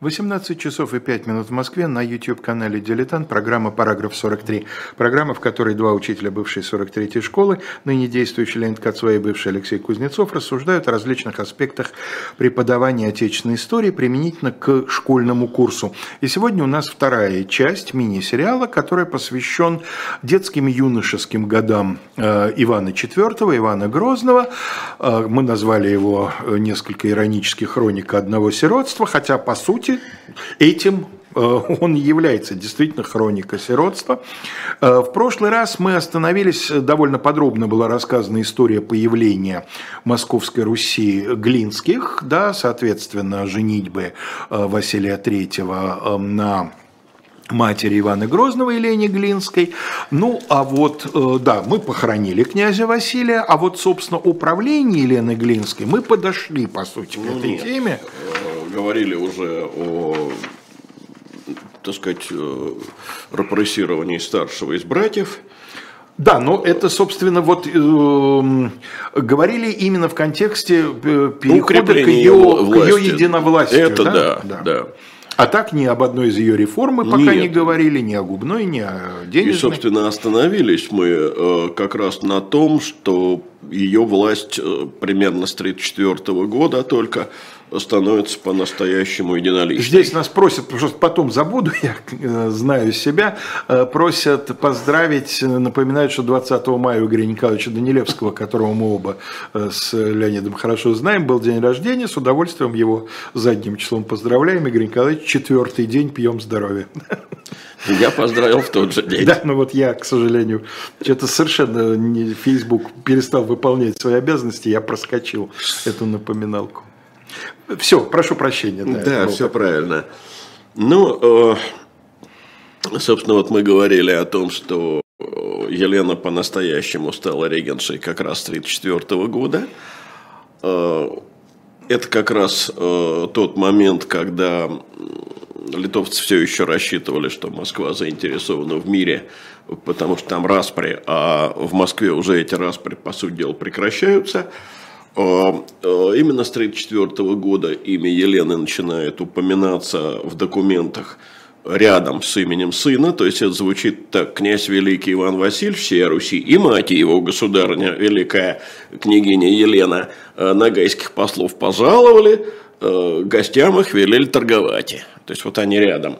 18 часов и 5 минут в Москве на YouTube-канале «Дилетант» программа «Параграф 43». Программа, в которой два учителя бывшей 43-й школы, ныне действующий Леонид Кацуа и бывший Алексей Кузнецов, рассуждают о различных аспектах преподавания отечественной истории применительно к школьному курсу. И сегодня у нас вторая часть мини-сериала, который посвящен детским и юношеским годам э, Ивана IV, Ивана Грозного. Э, мы назвали его э, несколько иронически «Хроника одного сиротства», хотя, по сути, сути, этим э, он является действительно хроника сиротства. Э, в прошлый раз мы остановились, довольно подробно была рассказана история появления Московской Руси Глинских, да, соответственно, женитьбы э, Василия III на матери Ивана Грозного Елене Глинской. Ну, а вот, да, мы похоронили князя Василия, а вот, собственно, управление Елены Глинской мы подошли, по сути, к этой Нет. теме говорили уже о так сказать, э, репрессировании старшего из братьев. Да, но это, собственно, вот э, говорили именно в контексте э, перехода к ее, к ее единовластию. Это да, да. да. А так ни об одной из ее реформы пока Нет. не говорили, ни о губной, ни о денежной. И, собственно, остановились мы э, как раз на том, что ее власть э, примерно с 1934 года только становится по-настоящему единоличной. Здесь нас просят, просто потом забуду, я э, знаю себя, э, просят поздравить, напоминают, что 20 мая у Игоря Николаевича Данилевского, которого мы оба с Леонидом хорошо знаем, был день рождения, с удовольствием его задним числом поздравляем. Игорь Николаевич, четвертый день пьем здоровье. Я поздравил в тот же день. Да, но вот я, к сожалению, что-то совершенно не Facebook перестал выполнять свои обязанности, я проскочил эту напоминалку. Все, прошу прощения. Да, да все правильно. Ну, э, собственно, вот мы говорили о том, что Елена по-настоящему стала регеншей как раз 1934 года. Э, это как раз э, тот момент, когда литовцы все еще рассчитывали, что Москва заинтересована в мире, потому что там распри, а в Москве уже эти распри, по сути дела, прекращаются. А, а, именно с 1934 года имя Елены начинает упоминаться в документах рядом с именем сына, то есть это звучит так, князь Великий Иван Васильевич всея Руси и мать его, государыня, великая княгиня Елена, а, нагайских послов пожаловали, гостям их велели торговать. То есть вот они рядом.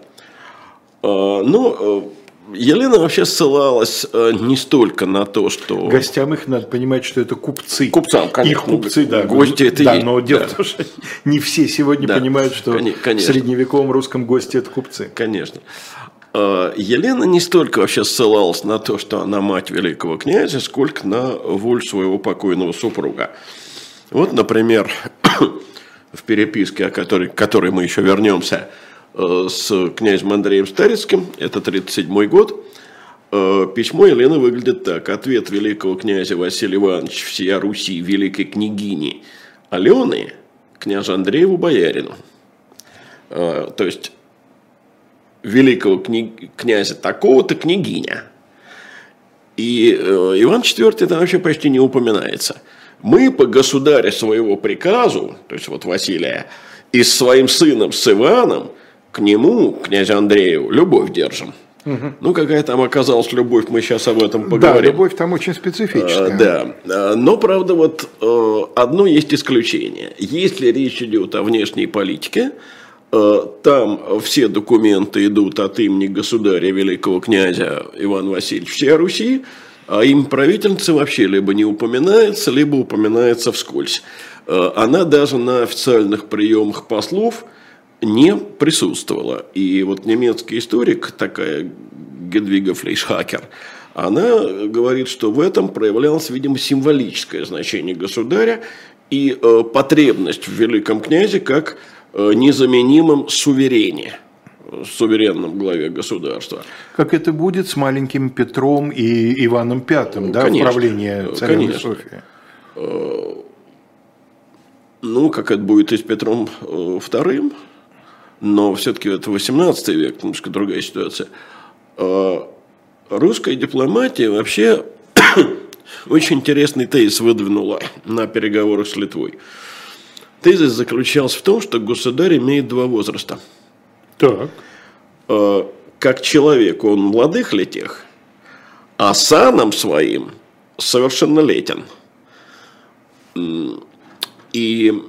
Ну, Елена вообще ссылалась э, не столько на то, что... Гостям их надо понимать, что это купцы. Купцам, конечно. Их купцы, да. Гости это Да, но дело да. в том, что не все сегодня да. понимают, что конечно. в средневековом русском гости это купцы. Конечно. Э, Елена не столько вообще ссылалась на то, что она мать великого князя, сколько на волю своего покойного супруга. Вот, например, в переписке, о которой, к которой мы еще вернемся, с князем Андреем Старицким, это 1937 год. Э, письмо Елены выглядит так. Ответ великого князя Василия Ивановича всея Руси великой княгини Алены княжу Андрееву Боярину. Э, то есть, великого князя такого-то княгиня. И Иван IV там вообще почти не упоминается. Мы по государя своего приказу, то есть вот Василия, и с своим сыном, с Иваном, к нему, князю Андрею, любовь держим. Угу. Ну, какая там оказалась любовь, мы сейчас об этом поговорим. Да, любовь там очень специфическая. А, да, а, но, правда, вот э, одно есть исключение. Если речь идет о внешней политике, э, там все документы идут от имени государя великого князя Ивана Васильевича всей Руси, а имя правительницы вообще либо не упоминается, либо упоминается вскользь. Э, она даже на официальных приемах послов – не присутствовала. И вот немецкий историк, такая Гедвига Флейшхакер, она говорит, что в этом проявлялось, видимо, символическое значение государя и э, потребность в великом князе как э, незаменимом суверене суверенном главе государства. Как это будет с маленьким Петром и Иваном Пятым, да, конечно, в правлении царевны Софии? Э, ну, как это будет и с Петром э, Вторым, но все-таки это 18 век, немножко другая ситуация. А русская дипломатия вообще очень интересный тезис выдвинула на переговорах с Литвой. Тезис заключался в том, что государь имеет два возраста. Так. Э, как человек он молодых летех, а саном своим совершеннолетен. И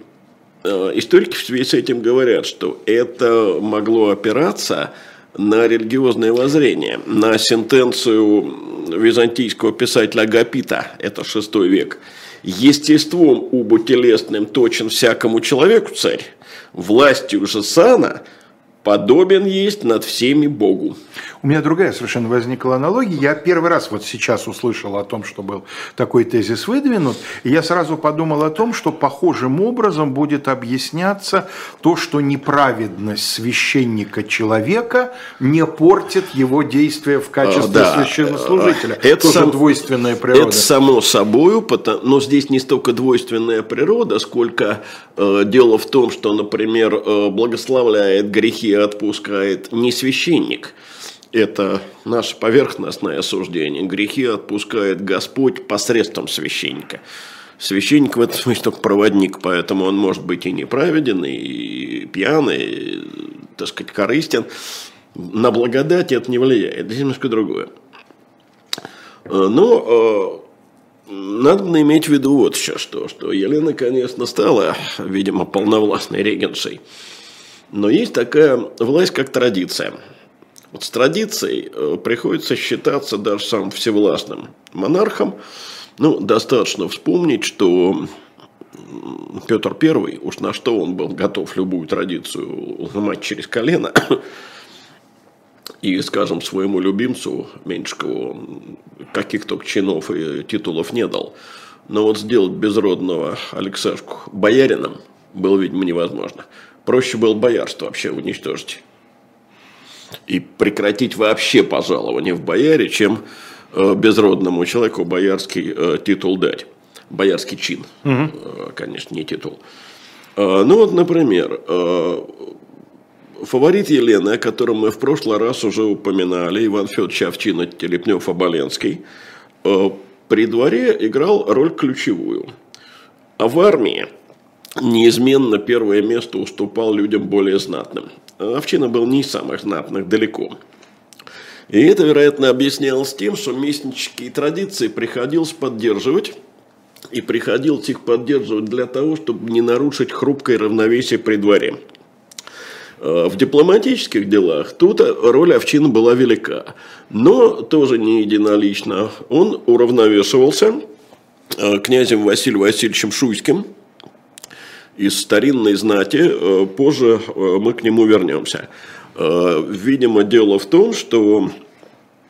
историки в связи с этим говорят, что это могло опираться на религиозное воззрение, на сентенцию византийского писателя Агапита, это шестой век. Естеством убо телесным точен всякому человеку царь, властью же сана – подобен есть над всеми Богу. У меня другая совершенно возникла аналогия. Я первый раз вот сейчас услышал о том, что был такой тезис выдвинут, и я сразу подумал о том, что похожим образом будет объясняться то, что неправедность священника человека не портит его действия в качестве а, да. священнослужителя. Это Тоже сам, двойственная природа. Это само собой, но здесь не столько двойственная природа, сколько э, дело в том, что, например, э, благословляет грехи, отпускает не священник – это наше поверхностное осуждение. Грехи отпускает Господь посредством священника. Священник в этом смысле только проводник, поэтому он может быть и неправеден, и пьяный, и, так сказать, корыстен. На благодать это не влияет, это немножко другое. Но э, надо иметь в виду вот сейчас что, что Елена, конечно, стала, видимо, полновластной регеншей. Но есть такая власть, как традиция – вот с традицией э, приходится считаться даже самым всевластным монархом. Ну, достаточно вспомнить, что Петр I, уж на что он был готов любую традицию ломать через колено, и, скажем, своему любимцу Меньшикову каких только чинов и титулов не дал. Но вот сделать безродного Алексашку боярином было, видимо, невозможно. Проще было боярство вообще уничтожить и прекратить вообще пожалование в бояре, чем э, безродному человеку боярский э, титул дать. Боярский чин, угу. конечно, не титул. Ну вот, например, фаворит Елены, о котором мы в прошлый раз уже упоминали, Иван Федорович Овчина Телепнев-Оболенский, при дворе играл роль ключевую. А в армии неизменно первое место уступал людям более знатным. Овчина был не из самых знатных далеко. И это, вероятно, объяснялось тем, что местнические традиции приходилось поддерживать, и приходилось их поддерживать для того, чтобы не нарушить хрупкое равновесие при дворе. В дипломатических делах тут роль Овчина была велика, но тоже не единолично. Он уравновешивался э, князем Василием Васильевичем Шуйским – из старинной знати, э, позже э, мы к нему вернемся. Э, видимо, дело в том, что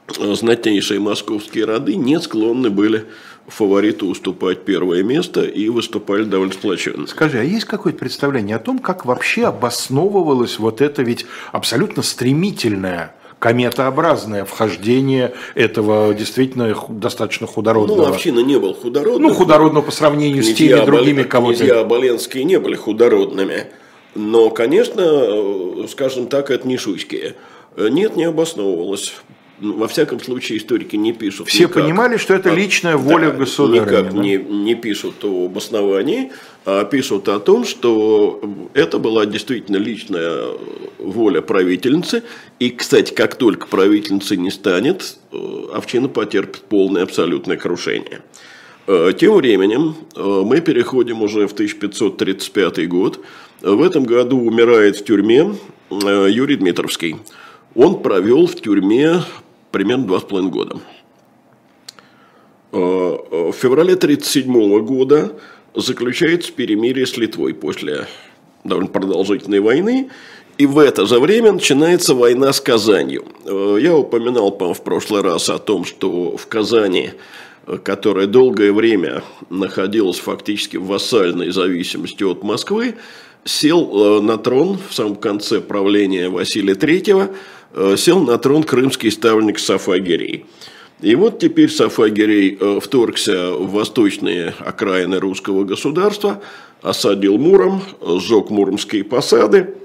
знатнейшие московские роды не склонны были фавориту уступать первое место и выступали довольно сплоченно. Скажи, а есть какое-то представление о том, как вообще обосновывалось вот это ведь абсолютно стремительное кометообразное вхождение этого действительно достаточно худородного. Ну, община не был худородным. Ну, худородного по сравнению с теми другими кого-то. Князья Оболенские не были худородными. Но, конечно, скажем так, это не шуйские. Нет, не обосновывалось. Во всяком случае, историки не пишут. Все никак, понимали, что это личная воля да, государя. Никак да? не, не пишут о обосновании, а пишут о том, что это была действительно личная воля правительницы. И, кстати, как только правительницы не станет, э, овчина потерпит полное абсолютное крушение. Э, тем временем э, мы переходим уже в 1535 год. В этом году умирает в тюрьме Юрий Дмитровский. Он провел в тюрьме примерно два с половиной года. В феврале 1937 года заключается перемирие с Литвой после довольно продолжительной войны. И в это же время начинается война с Казанью. Э, я упоминал, по в прошлый раз о том, что в Казани, э, которая долгое время находилась фактически в вассальной зависимости от Москвы, сел э, на трон в самом конце правления Василия III, сел на трон крымский ставленник Сафагерей. И вот теперь Сафагерей вторгся в восточные окраины русского государства, осадил Муром, сжег муромские посады –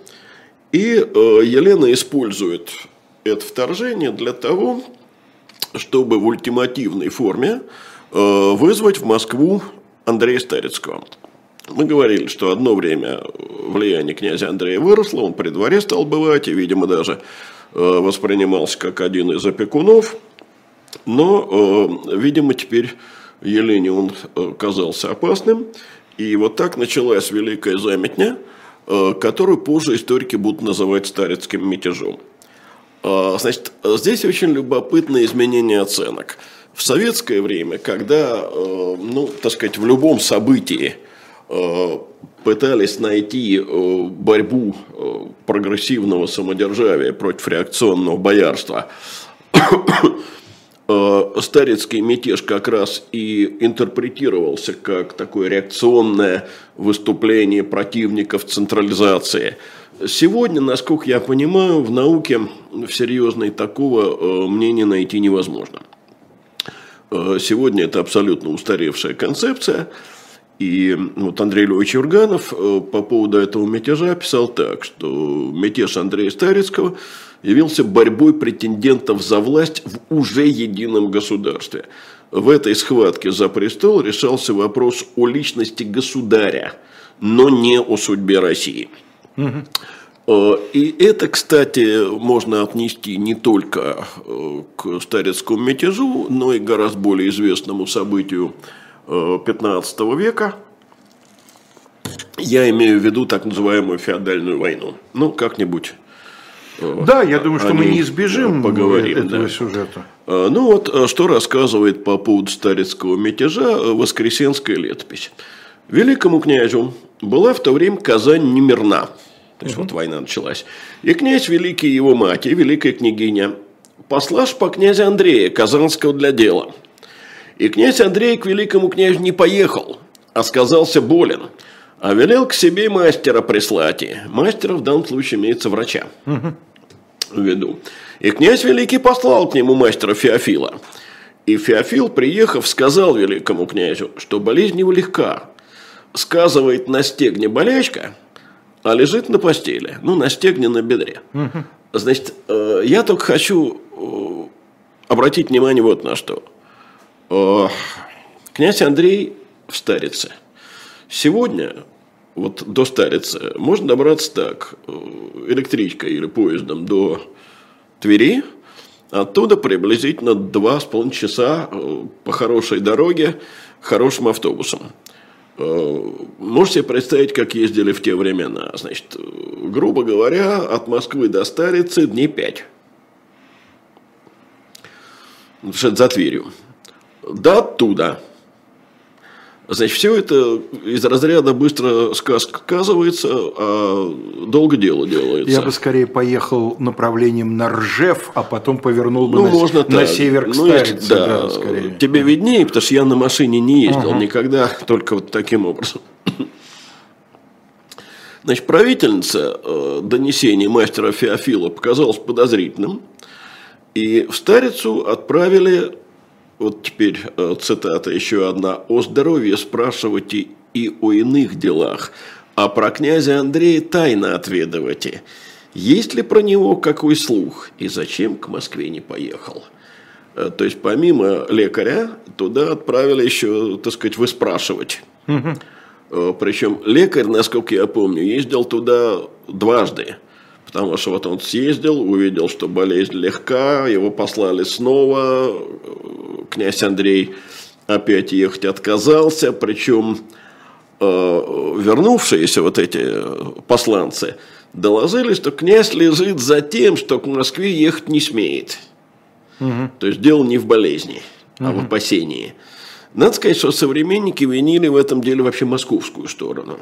и э, Елена использует это вторжение для того, чтобы в ультимативной форме э, вызвать в Москву Андрея Старицкого. Мы говорили, что одно время влияние князя Андрея выросло, он при дворе стал бывать, и, видимо, даже э, воспринимался как один из опекунов. Но, э, видимо, теперь Елене он э, казался опасным. И вот так началась Великая Заметня, которую позже историки будут называть старецким мятежом. Значит, здесь очень любопытное изменение оценок. В советское время, когда, ну, так сказать, в любом событии – Э, пытались найти э, борьбу э, прогрессивного самодержавия против реакционного боярства. Старецкий мятеж как раз и интерпретировался как такое реакционное выступление противников централизации. Сегодня, насколько я понимаю, в науке в серьезной такого мнения найти невозможно. Сегодня это абсолютно устаревшая концепция – и вот Андрей Львович Юрганов э, по поводу этого мятежа писал так, что мятеж Андрея Старицкого явился борьбой претендентов за власть в уже едином государстве. В этой схватке за престол решался вопрос о личности государя, но не о судьбе России. Угу. И это, кстати, можно отнести не только э, к Старецкому мятежу, но и гораздо более известному событию 15 века. Я имею в виду так называемую феодальную войну. Ну, как-нибудь э, да, я думаю, что мы не избежим поговорим, этого да. сюжета. Э, ну вот, э, что рассказывает по поводу старецкого мятежа Воскресенская летопись. Великому князю была в то время Казань немирна. То есть, угу. вот война началась. И князь Великий его мать, и великая княгиня, послашь по князя Андрея, Казанского для дела – и князь Андрей к великому князю не поехал, а сказался болен, а велел к себе мастера прислать. И мастера в данном случае имеется врача в виду. И князь Великий послал к нему мастера Феофила. И Феофил, приехав, сказал великому князю, что болезнь его легка. Сказывает на стегне болячка, а лежит на постели. Ну, на стегне на бедре. Значит, э, я только хочу э, обратить внимание вот на что – Князь Андрей в Старице. Сегодня, вот до Старицы, можно добраться так, э, электричкой или поездом до Твери, оттуда приблизительно два с половиной часа э, по хорошей дороге, хорошим автобусом. Э, можете представить, как ездили в те времена? Значит, грубо говоря, от Москвы до Старицы дней пять. Потому что это за Тверью да оттуда. Значит, все это из разряда быстро сказка оказывается, а долго дело делается. Я бы скорее поехал направлением на Ржев, а потом повернул бы ну, на, можно на так. север к ну, Старице. Да, да, скорее. Тебе виднее, потому что я на машине не ездил ага. никогда, только вот таким образом. Значит, правительница э, донесения мастера Феофила показалась подозрительным, и в Старицу отправили вот теперь э, цитата еще одна. «О здоровье спрашивайте и о иных делах, а про князя Андрея тайно отведывайте. Есть ли про него какой слух и зачем к Москве не поехал?» э, То есть, помимо лекаря, туда отправили еще, так сказать, выспрашивать. Угу. Причем лекарь, насколько я помню, ездил туда дважды. Потому что вот он съездил, увидел, что болезнь легка, его послали снова, князь Андрей опять ехать отказался, причем э, вернувшиеся вот эти посланцы доложили, что князь лежит за тем, что к Москве ехать не смеет. Угу. То есть дело не в болезни, угу. а в опасении. Надо сказать, что современники винили в этом деле вообще московскую сторону.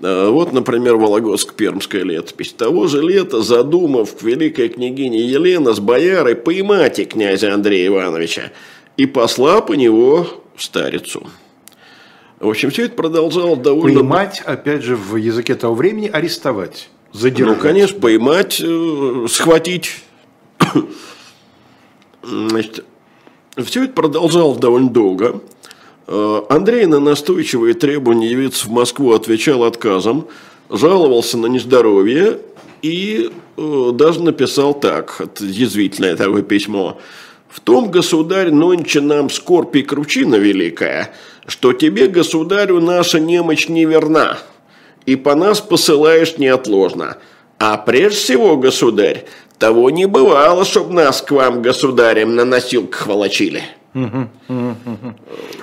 А, вот, например, Вологодск-Пермская летопись. Того же лета, задумав великая княгиня Елена с боярой поймать и князя Андрея Ивановича и посла по него в Старицу. В общем, все это продолжалось довольно... Поймать, опять же, в языке того времени, арестовать, задержать. Ну, конечно, поймать, э, схватить. Значит, все это продолжалось довольно долго. Э, Андрей на настойчивые требования явиться в Москву отвечал отказом, жаловался на нездоровье и э, даже написал так, язвительное такое письмо. В том, государь, нонче нам скорбь и кручина великая, что тебе, государю, наша немощь не верна, и по нас посылаешь неотложно. А прежде всего, государь, того не бывало, чтоб нас к вам, государем, на носилках волочили.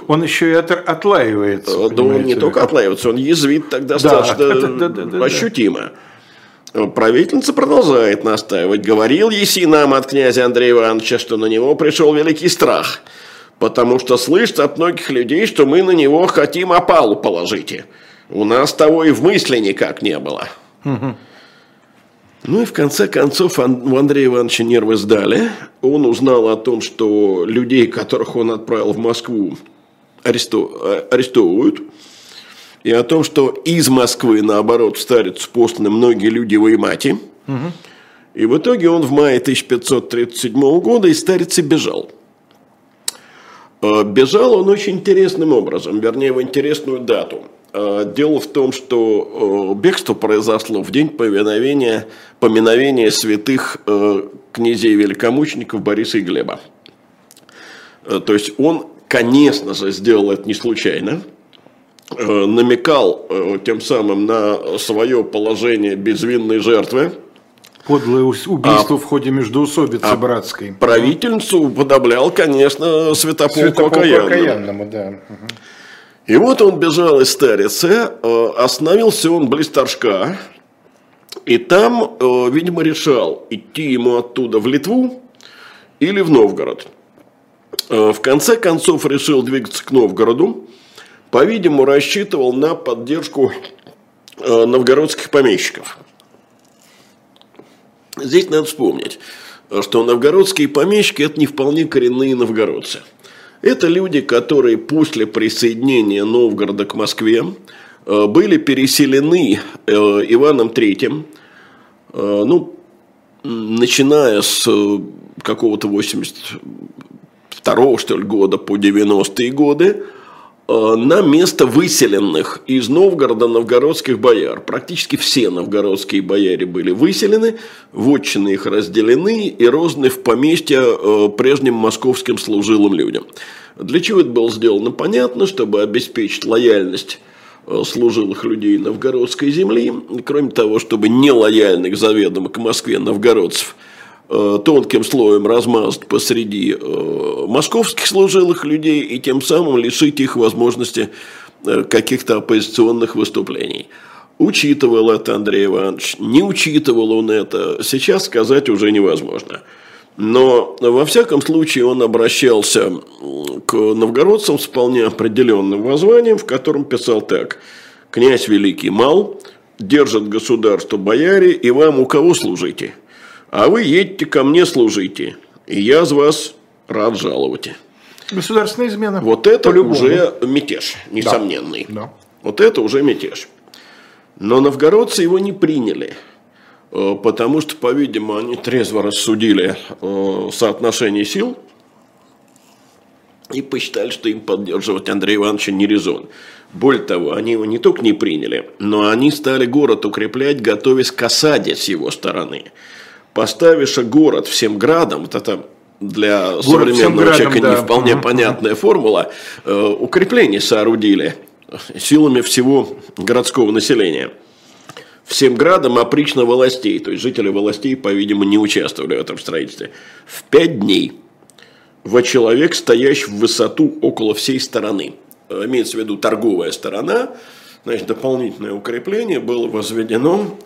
Он еще и отлаивается. Да он не только отлаивается, он язвит тогда достаточно ощутимо. Правительница продолжает настаивать. Говорил еси нам от князя Андрея Ивановича, что на него пришел великий страх. Потому что слышит от многих людей, что мы на него хотим опалу положить. У нас того и в мысли никак не было. Ну и в конце концов у Андрея Ивановича нервы сдали. Он узнал о том, что людей, которых он отправил в Москву, аресту... арестовывают. И о том, что из Москвы, наоборот, в старицу посланы многие люди Ваймати. Угу. И в итоге он в мае 1537 года из старицы бежал. Э, бежал он очень интересным образом, вернее, в интересную дату. Э, дело в том, что э, бегство произошло в день поминовения, поминовения святых князей великомучеников Бориса и Глеба. То есть он, конечно же, сделал это не случайно. Э, намекал э, тем самым на свое положение безвинной жертвы. Подлое убийство а, в ходе междоусобицы а братской. Правительницу подоблял, конечно, Святополку, Святополку Окаянному. Окаянному да. И вот он бежал из Старицы, э, остановился он близ Торжка, и там, видимо, решал, идти ему оттуда в Литву или в Новгород. В конце концов решил двигаться к Новгороду, по-видимому, рассчитывал на поддержку э, новгородских помещиков. Здесь надо вспомнить, что новгородские помещики – это не вполне коренные новгородцы. Это люди, которые после присоединения Новгорода к Москве э, были переселены э, Иваном III, ну, начиная с какого-то 82 что ли, года по 90-е годы, Э, на место выселенных из Новгорода новгородских бояр. Практически все новгородские бояре были выселены, вотчины их разделены и розданы в поместья э, прежним московским служилым людям. Для чего это было сделано? Понятно, чтобы обеспечить лояльность э, служилых людей новгородской земли, кроме того, чтобы нелояльных заведомо к Москве новгородцев – Э, тонким слоем размазать посреди э, московских служилых людей и тем самым лишить их возможности э, каких-то оппозиционных выступлений. Учитывал это Андрей Иванович, не учитывал он это, сейчас сказать уже невозможно. Но во всяком случае он обращался к новгородцам с вполне определенным воззванием, в котором писал так. «Князь Великий мал, держит государство бояре, и вам у кого служите?» А вы едете ко мне служите, и я с вас рад жаловать. Государственная измена. Вот это уже мятеж, несомненный. Да. Да. Вот это уже мятеж. Но новгородцы его не приняли, э, потому что, по-видимому, они трезво рассудили э, соотношение сил и посчитали, что им поддерживать Андрея Ивановича не резон. Более того, они его не только не приняли, но они стали город укреплять, готовясь к осаде с его стороны поставишь город всем градом, вот это для город современного градом, человека да. не вполне понятная формула, э, укрепление соорудили силами всего городского населения. Всем градом опрично властей, то есть жители властей, по-видимому, не участвовали в этом строительстве. В пять дней во человек, стоящий в высоту около всей стороны. Э, имеется в виду торговая сторона, значит, дополнительное укрепление было возведено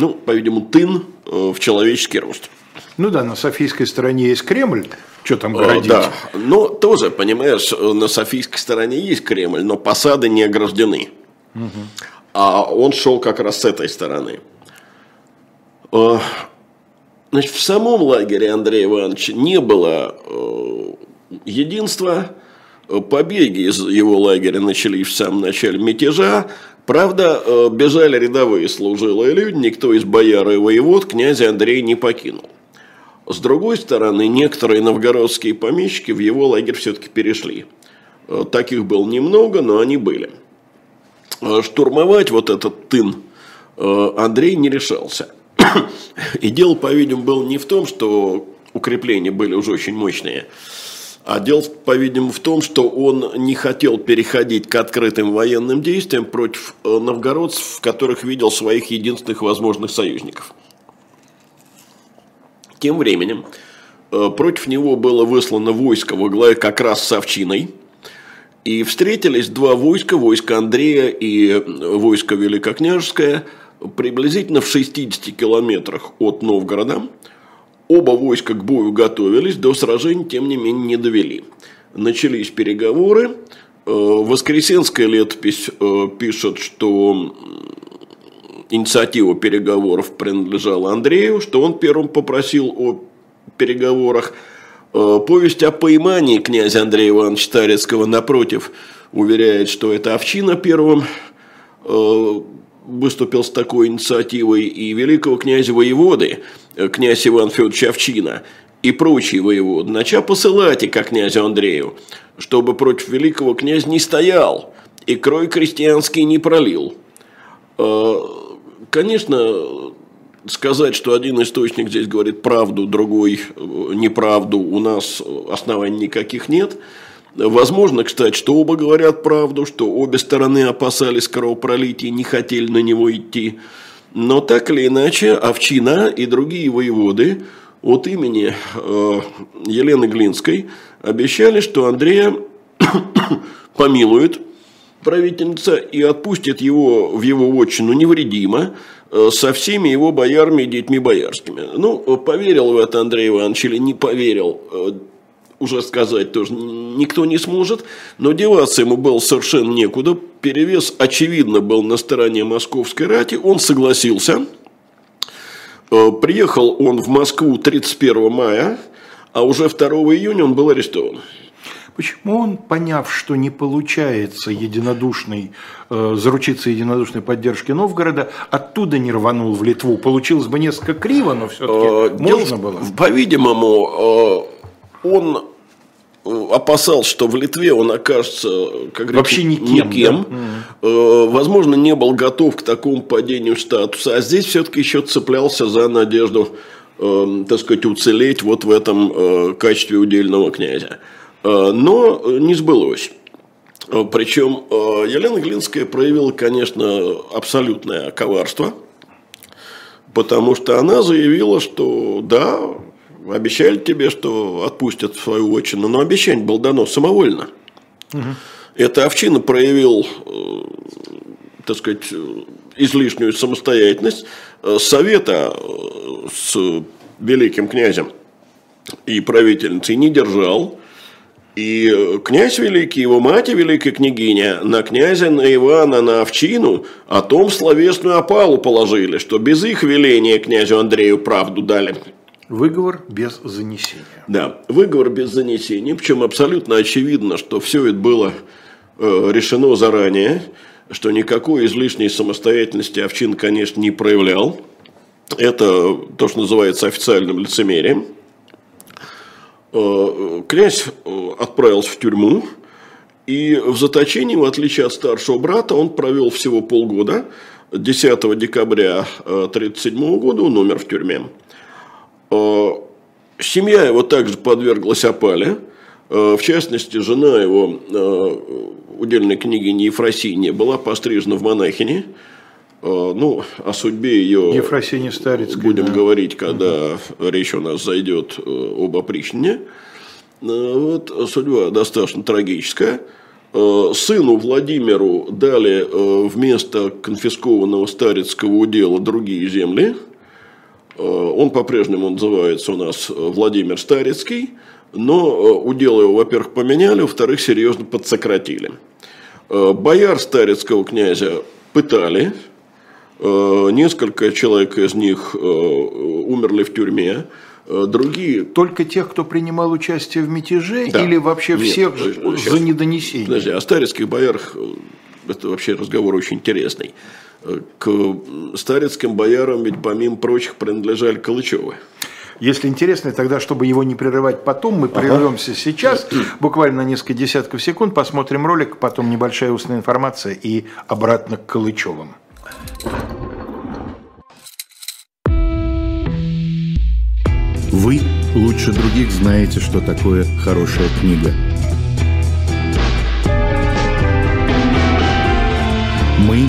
ну, по-видимому, тын э, в человеческий рост. Ну да, на Софийской стороне есть Кремль, что там э, городить? Да, но тоже, понимаешь, на Софийской стороне есть Кремль, но посады не ограждены. Угу. А он шел как раз с этой стороны. Э, значит, в самом лагере Андрея Ивановича не было единства. Побеги из его лагеря начались в самом начале мятежа. Правда, э, бежали рядовые служилые люди, никто из бояр и воевод князя Андрея не покинул. С другой стороны, некоторые новгородские помещики в его лагерь все-таки перешли. Э, таких было немного, но они были. Э, штурмовать вот этот тын Андрей не решался. И дело, по-видимому, было не в том, что укрепления были уже очень мощные. А дело, по-видимому, в том, что он не хотел переходить к открытым военным действиям против э, новгородцев, в которых видел своих единственных возможных союзников. Тем временем э, против него было выслано войско во главе как раз с Овчиной. И встретились два войска, войско Андрея и э, войско Великокняжеское, приблизительно в 60 километрах от Новгорода – Оба войска к бою готовились, до сражений, тем не менее, не довели. Начались переговоры. Э, Воскресенская летопись э, пишет, что инициатива переговоров принадлежала Андрею, что он первым попросил о переговорах. Э, повесть о поимании князя Андрея Ивановича Старецкого, напротив, уверяет, что это Овчина первым выступил с такой инициативой и великого князя воеводы, э, князь Иван Федорович Овчина, и прочие воеводы, нача посылать и к князю Андрею, чтобы против великого князя не стоял и крой крестьянский не пролил. Э, конечно, сказать, что один источник здесь говорит правду, другой э, неправду, у нас оснований никаких нет – Возможно, кстати, что оба говорят правду, что обе стороны опасались кровопролития не хотели на него идти. Но так или иначе, Овчина и другие воеводы от имени э, Елены Глинской обещали, что Андрея помилует правительница и отпустит его в его отчину невредимо, э, со всеми его боярами и детьми боярскими. Ну, поверил в это Андрей Иванович или не поверил, э, уже сказать тоже никто не сможет, но деваться ему было совершенно некуда. Перевес, очевидно, был на стороне московской рати. Он согласился. Э, приехал он в Москву 31 мая, а уже 2 июня он был арестован. Почему он, поняв, что не получается единодушной, э, заручиться единодушной поддержки Новгорода, оттуда не рванул в Литву? Получилось бы несколько криво, но все-таки э, можно было. По-видимому, э, он э, опасался, что в Литве он окажется как вообще никем. никем. Да? Э, возможно, не был готов к такому падению статуса, а здесь все-таки еще цеплялся за надежду, э, так сказать, уцелеть вот в этом качестве удельного князя. Но не сбылось. Причем Елена Глинская проявила, конечно, абсолютное коварство, потому что она заявила, что да, обещали тебе, что отпустят в свою отчину, но обещание было дано самовольно. Угу. Эта овчина проявил, э, так сказать, излишнюю самостоятельность. Э, совета э, с великим князем и правительницей не держал. И князь великий, его мать великая княгиня, на князя, на Ивана, на овчину о том словесную опалу положили, что без их веления князю Андрею правду дали. Выговор без занесения. Да, выговор без занесения. Причем абсолютно очевидно, что все это было э, решено заранее, что никакой излишней самостоятельности Овчин, конечно, не проявлял. Это то, что называется официальным лицемерием. Э, князь э, отправился в тюрьму, и в заточении, в отличие от старшего брата, он провел всего полгода. 10 декабря 1937 года он умер в тюрьме. Э, семья его также подверглась опале. Э, в частности, жена его, э, удельной княгиня Ефросинья, была пострижена в монахини. Ну, о судьбе ее Ефросинья Старицкая, будем да. говорить, когда угу. речь у нас зайдет об опричнине. Вот, судьба достаточно трагическая. Сыну Владимиру дали вместо конфискованного старецкого удела другие земли – он по-прежнему называется у нас э, Владимир Старицкий, но э, удел его, во-первых, поменяли, во-вторых, серьезно подсократили. Бояр Старицкого князя пытали, несколько человек из них умерли в тюрьме, другие... Только тех, кто принимал участие в мятеже, да. или вообще Нет, всех сейчас, за недонесение? Подожди, о старицких боярах это вообще разговор очень интересный к старецким боярам ведь помимо прочих принадлежали Калычевы. Если интересно, тогда, чтобы его не прерывать потом, мы прервемся ага. сейчас, буквально на несколько десятков секунд, посмотрим ролик, потом небольшая устная информация и обратно к Калычевым. Вы лучше других знаете, что такое хорошая книга. Мы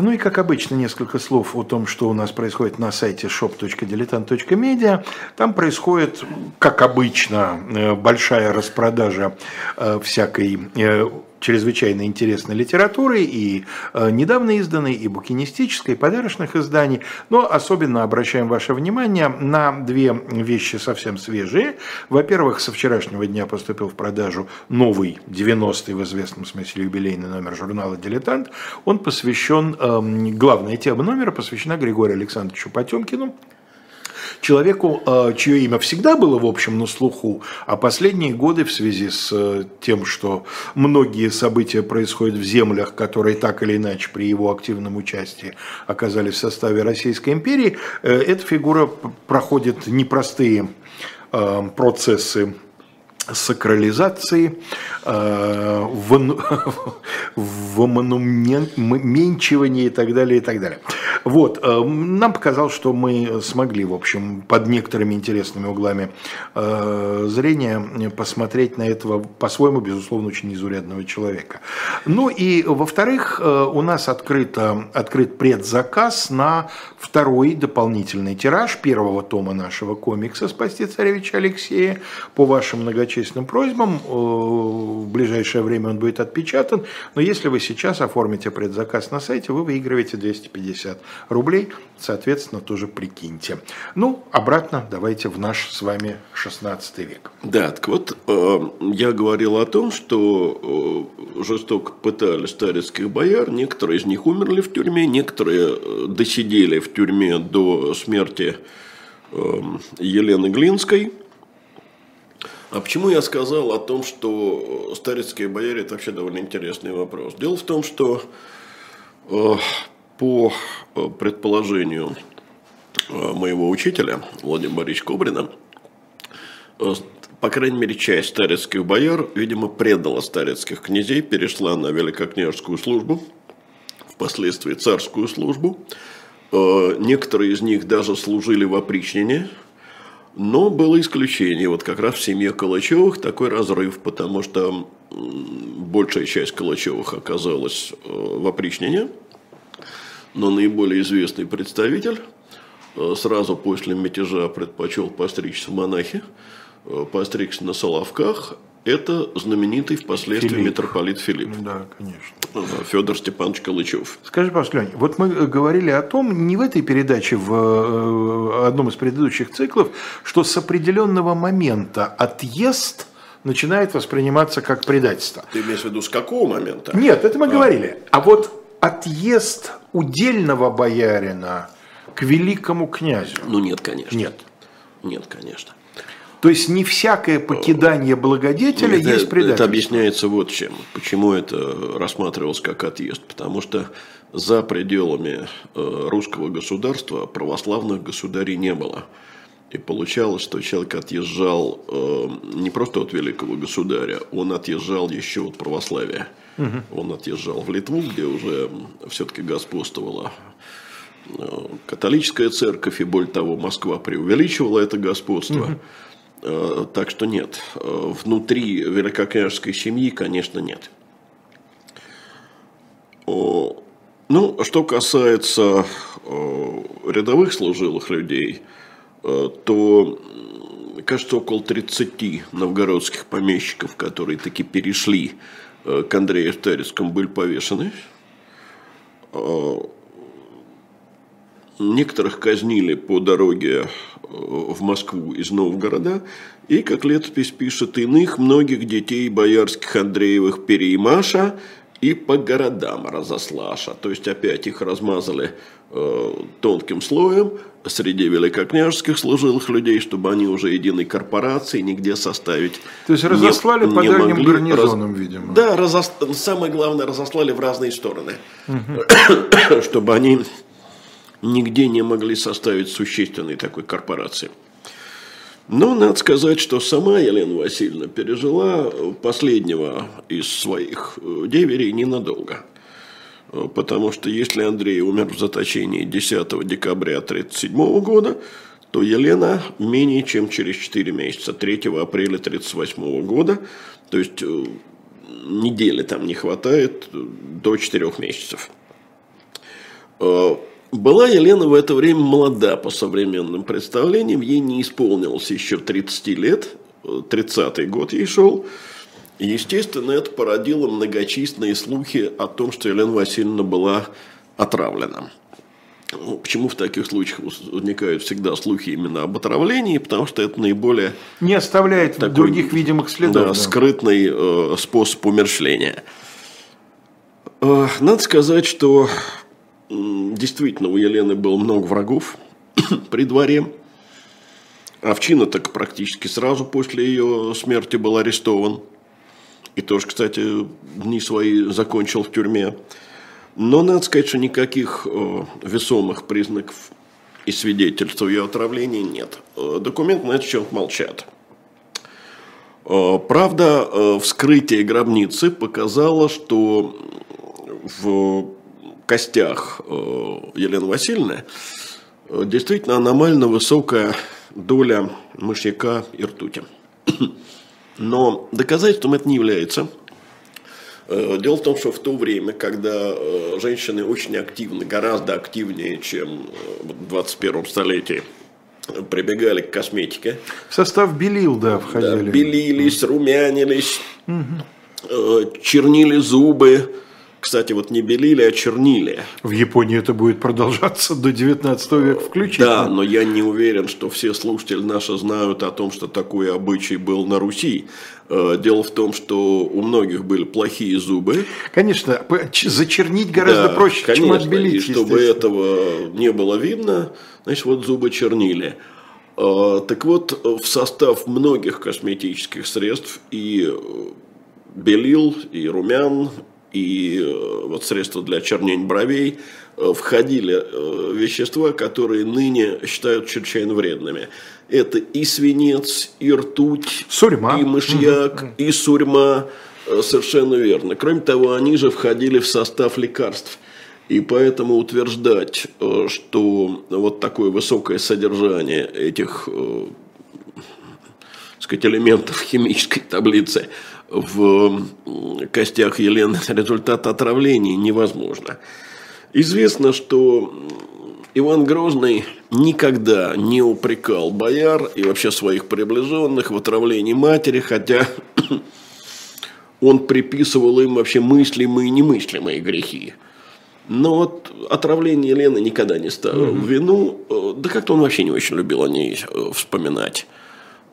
Ну и, как обычно, несколько слов о том, что у нас происходит на сайте shop.diletant.media. Там происходит, как обычно, э, большая распродажа э, всякой э, чрезвычайно интересной литературы, и э, недавно изданной, и букинистической, и подарочных изданий. Но особенно обращаем ваше внимание на две вещи совсем свежие. Во-первых, со вчерашнего дня поступил в продажу новый 90-й в известном смысле юбилейный номер журнала «Дилетант». Он посвящен, э, главная тема номера посвящена Григорию Александровичу Потемкину, человеку, э, чье имя всегда было, в общем, на слуху, а последние годы в связи с э, тем, что многие события происходят в землях, которые так или иначе при его активном участии оказались в составе Российской империи, э, эта фигура проходит непростые процессы сакрализации, э, вымануменчивания и так далее, и так далее. Вот, э, нам показалось, что мы смогли, в общем, под некоторыми интересными углами э, зрения посмотреть на этого, по-своему, безусловно, очень изурядного человека. Ну и, во-вторых, у нас открыто, открыт предзаказ на второй дополнительный тираж первого тома нашего комикса «Спасти царевича Алексея» по вашим многочисленным многочисленным просьбам. Э, в ближайшее время он будет отпечатан. Но если вы сейчас оформите предзаказ на сайте, вы выигрываете 250 рублей. Соответственно, тоже прикиньте. Ну, обратно давайте в наш с вами 16 век. Да, так вот, э, я говорил о том, что э, жестоко пытали старецких бояр. Некоторые из них умерли в тюрьме, некоторые досидели в тюрьме до смерти Елены Глинской – а почему я сказал о том, что старецкие бояре – это вообще довольно интересный вопрос? Дело в том, что э, по э, предположению э, моего учителя Владимира Борисовича Кобрина, по крайней мере, часть старецких бояр, видимо, предала старецких князей, перешла на великокняжескую службу, впоследствии царскую службу. Некоторые из них даже служили в опричнине – но было исключение. Вот как раз в семье Калачевых такой разрыв, потому что большая часть Калачевых оказалась э, в опричнине, но наиболее известный представитель э, сразу после мятежа предпочел постричься в монахи, э, постригся на Соловках, это знаменитый впоследствии Филипп. митрополит Филипп. Да, конечно. Федор Степанович Калычев. Скажи, Лень, вот мы говорили о том, не в этой передаче, в э, одном из предыдущих циклов, что с определенного момента отъезд начинает восприниматься как предательство. Ты имеешь в виду с какого момента? Нет, это мы а. говорили. А вот отъезд удельного боярина к великому князю. Ну нет, конечно. Нет. Нет, конечно. То есть не всякое покидание благодетеля это, есть предательство. Это объясняется вот чем. Почему это рассматривалось как отъезд. Потому что за пределами э, русского государства православных государей не было. И получалось, что человек отъезжал э, не просто от великого государя, он отъезжал еще от православия. Угу. Он отъезжал в Литву, где уже все-таки господствовала э, католическая церковь, и более того, Москва преувеличивала это господство. Угу. Э, так что нет. Э, внутри великокняжеской семьи, конечно, нет. Ну, что касается э, рядовых служилых людей, то, кажется, около 30 новгородских помещиков, которые таки перешли к Андрею Старицкому, были повешены. Некоторых казнили по дороге в Москву из Новгорода, и, как летопись пишет, иных многих детей боярских Андреевых переймаша и по городам разослаша. То есть опять их размазали э, тонким слоем среди великокняжеских служилых людей, чтобы они уже единой корпорации нигде составить То есть разослали не, по не дальним могли. гарнизонам, Раз- видимо. Да, разос- самое главное, разослали в разные стороны, чтобы они нигде не могли составить существенной такой корпорации. Но надо сказать, что сама Елена Васильевна пережила последнего из своих э, деверей ненадолго. Э, Потому что если Андрей умер в заточении 10 декабря 1937 года, то Елена менее чем через 4 месяца, 3 апреля 1938 года, то есть э, недели там не хватает до 4 месяцев. Э, Была Елена в это время молода по современным представлениям, ей не исполнилось еще 30 лет, э, 30-й год ей шел. Естественно, это породило многочисленные слухи о том, что Елена Васильевна была отравлена. Ну, Почему в таких случаях возникают всегда слухи именно об отравлении? Потому что это наиболее Не оставляет Такой, других видимых следов. да, да. скрытный э, способ умершления. Э, надо сказать, что действительно у Елены было много врагов при дворе. Овчина так практически сразу после ее смерти был арестован. И тоже, кстати, дни свои закончил в тюрьме. Но надо сказать, что никаких э, весомых признаков и свидетельств ее отравления нет. Э, документы на этот счет молчат. Э, Правда, вскрытие гробницы показало, что в костях э, Елены Васильевны э, действительно аномально высокая доля мышьяка и ртути. Но доказательством это не является. Э, Дело в том, что в то время, когда женщины очень активно, гораздо активнее, чем в 21 столетии, прибегали к косметике, В состав белил, да, да, входили. белились, румянились, э, чернили зубы. Кстати, вот не белили, а чернили. В Японии это будет продолжаться до 19 века включительно. Да, но я не уверен, что все слушатели наши знают о том, что такой обычай был на Руси. Э, Дело в том, что у многих были плохие зубы. Конечно, зачернить гораздо Да, проще, чем конечно, отбелить. И чтобы этого не было видно, значит, вот зубы чернили. А, Так вот, в состав многих косметических средств и э, белил, и румян, и э, вот средства для чернения бровей э, входили э, вещества, которые ныне считают чрезвычайно вредными. Это и свинец, и ртуть, Сурьма. и мышьяк, и сурьма. Совершенно верно. Кроме того, они же входили в состав лекарств. И поэтому утверждать, что вот такое высокое содержание этих сказать, элементов химической таблицы в костях Елены результат отравления невозможно. Известно, что Иван Грозный никогда не упрекал бояр и вообще своих приближенных в отравлении матери, хотя он приписывал им вообще мыслимые и немыслимые грехи. Но вот отравление Елены никогда не ставил в вину. Э, Да как-то он вообще не очень любил о ней э, вспоминать.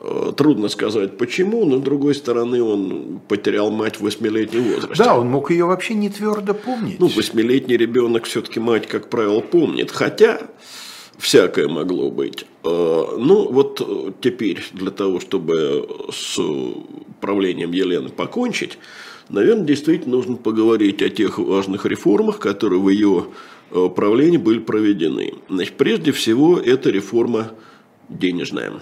Э, Трудно сказать почему, но с другой стороны он потерял мать в восьмилетнем возрасте. Да, он мог ее вообще не твердо помнить. Ну, восьмилетний ребенок все-таки мать, как правило, помнит. Хотя всякое могло быть. Э, Ну, вот э, теперь для того, чтобы с правлением Елены покончить, наверное, действительно нужно поговорить о тех важных реформах, которые в ее правлении были проведены. Значит, прежде всего, это реформа денежная.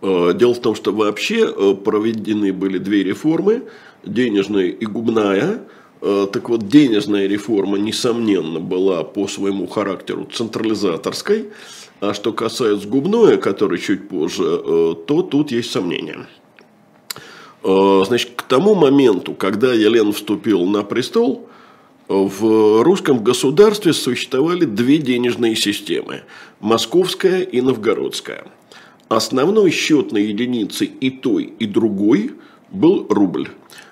Э, Дело в том, что вообще э, проведены были две реформы, денежная и губная. Э, Так вот, денежная реформа, несомненно, была по своему характеру централизаторской, а что касается губной, который чуть позже, то тут есть сомнения. Значит, к тому моменту, когда Елена вступила на престол, В русском государстве существовали две денежные системы – московская и новгородская. Основной счетной единицей и той, и другой был рубль.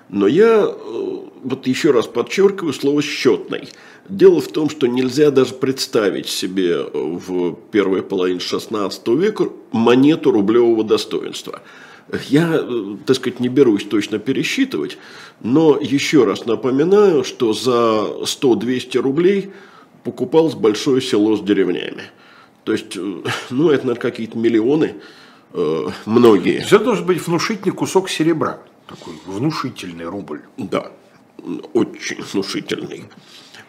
Но я э, вот еще раз подчеркиваю слово «счетный». Дело в том, что нельзя даже представить себе в первой половине XVI века монету рублевого достоинства. Я, так сказать, не берусь точно пересчитывать, но еще раз напоминаю, что за 100-200 рублей покупалось большое село с деревнями. То есть, ну, это, наверное, какие-то миллионы, э, многие. Это должен быть внушительный кусок серебра, такой внушительный рубль. Да, очень внушительный.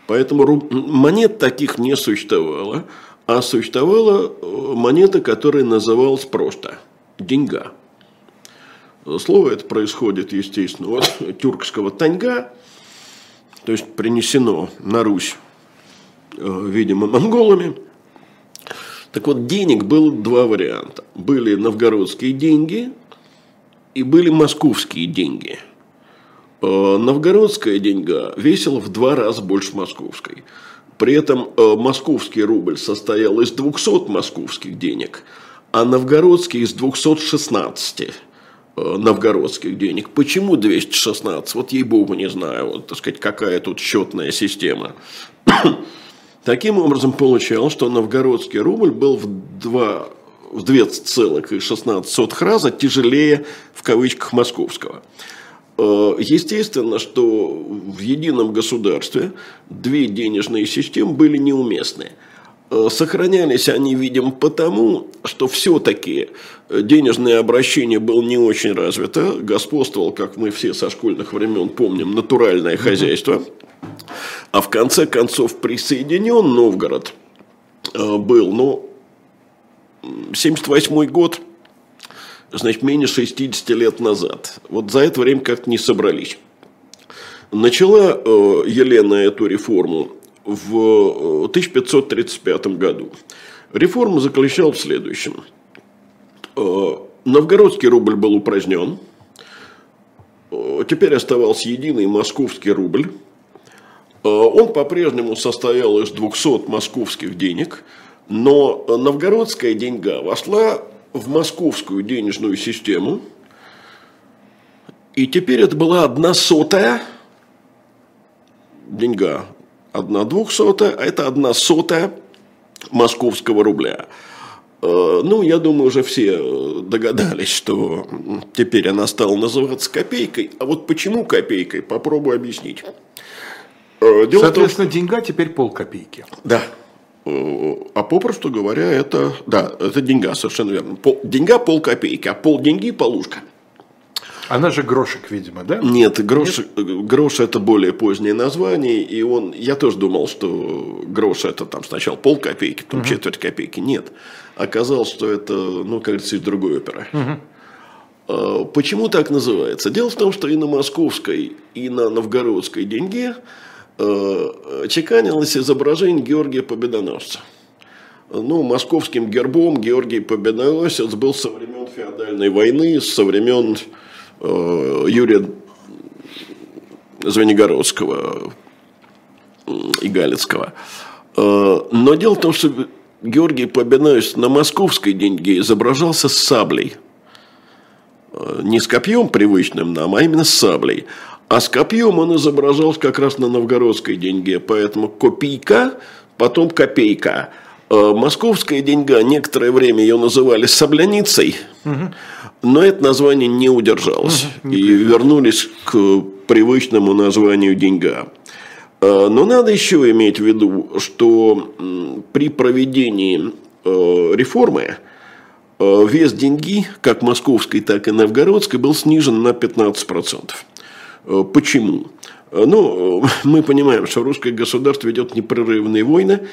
Поэтому монет таких не существовало, а существовала э, монета, которая называлась просто деньга. Слово это происходит, естественно, от тюркского таньга, то есть принесено на Русь, э, видимо, монголами. Так вот, денег было два варианта. Были новгородские деньги и были московские деньги – Э, новгородская деньга весила в два раза больше московской. При этом э, московский рубль состоял из 200 московских денег, а новгородский из 216 э, новгородских денег. Почему 216? Вот ей-богу не знаю, вот, так сказать, какая тут счетная система. Таким образом, получалось, что новгородский рубль был в два в 2,16 раза тяжелее, в кавычках, московского. Э, естественно, что в едином государстве две денежные системы были неуместны. Э, сохранялись они, видимо, потому, что все-таки денежное обращение было не очень развито. Господствовал, как мы все со школьных времен помним, натуральное хозяйство. А в конце концов присоединен Новгород э, был, ну, 78 год – значит, менее 60 лет назад. Вот за это время как-то не собрались. Начала э, Елена эту реформу в 1535 э, году. Реформа заключалась в следующем. Э, новгородский рубль был упразднен. Теперь оставался единый московский рубль. Он по-прежнему состоял из 200 московских денег, но новгородская деньга вошла в московскую денежную систему. И теперь это была одна сотая деньга. Одна двухсотая, а это одна сотая московского рубля. Э, ну, я думаю, уже все догадались, что теперь она стала называться копейкой. А вот почему копейкой, попробую объяснить. Э, дело Соответственно, том, деньга теперь полкопейки. Да. А попросту говоря, это, да, это деньга, совершенно верно. Пол, деньга пол копейки, а пол деньги полушка. Она же грошек, видимо, да? Нет, грош, Нет? грош это более позднее название, и он, я тоже думал, что грош это там сначала пол копейки, потом угу. четверть копейки. Нет, оказалось, что это, ну, кажется, из другой оперы. Угу. Почему так называется? Дело в том, что и на московской, и на новгородской деньге Э, чеканилось изображение Георгия Победоносца. Ну, московским гербом Георгий Победоносец был со времен феодальной войны, со времен э, Юрия Звенигородского и Галицкого. Э, но дело в том, что Георгий Победоносец на московской деньге изображался с саблей. Э, не с копьем привычным нам, а именно с саблей. А с копьем он изображался как раз на новгородской деньге, поэтому копейка, потом копейка. Э, московская деньга, некоторое время ее называли сабляницей, угу. но это название не удержалось. Угу, и вернулись к привычному названию деньга. Э, но надо еще иметь в виду, что при проведении э, реформы вес деньги, как московской, так и новгородской, был снижен на 15%. Э, почему? Э, ну, мы понимаем, что русское государство ведет непрерывные войны,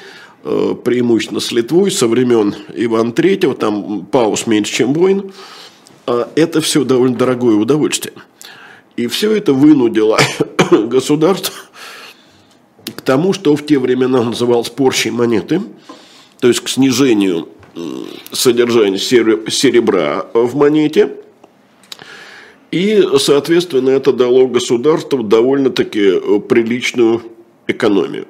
э, преимущественно с Литвой со времен Ивана Третьего, там пауз меньше, чем войн. А это все довольно дорогое удовольствие. И все это вынудило государство к тому, что в те времена называлось порщей монеты, то есть к снижению содержания серебра в монете – и, соответственно, это дало государству довольно-таки э, приличную экономию.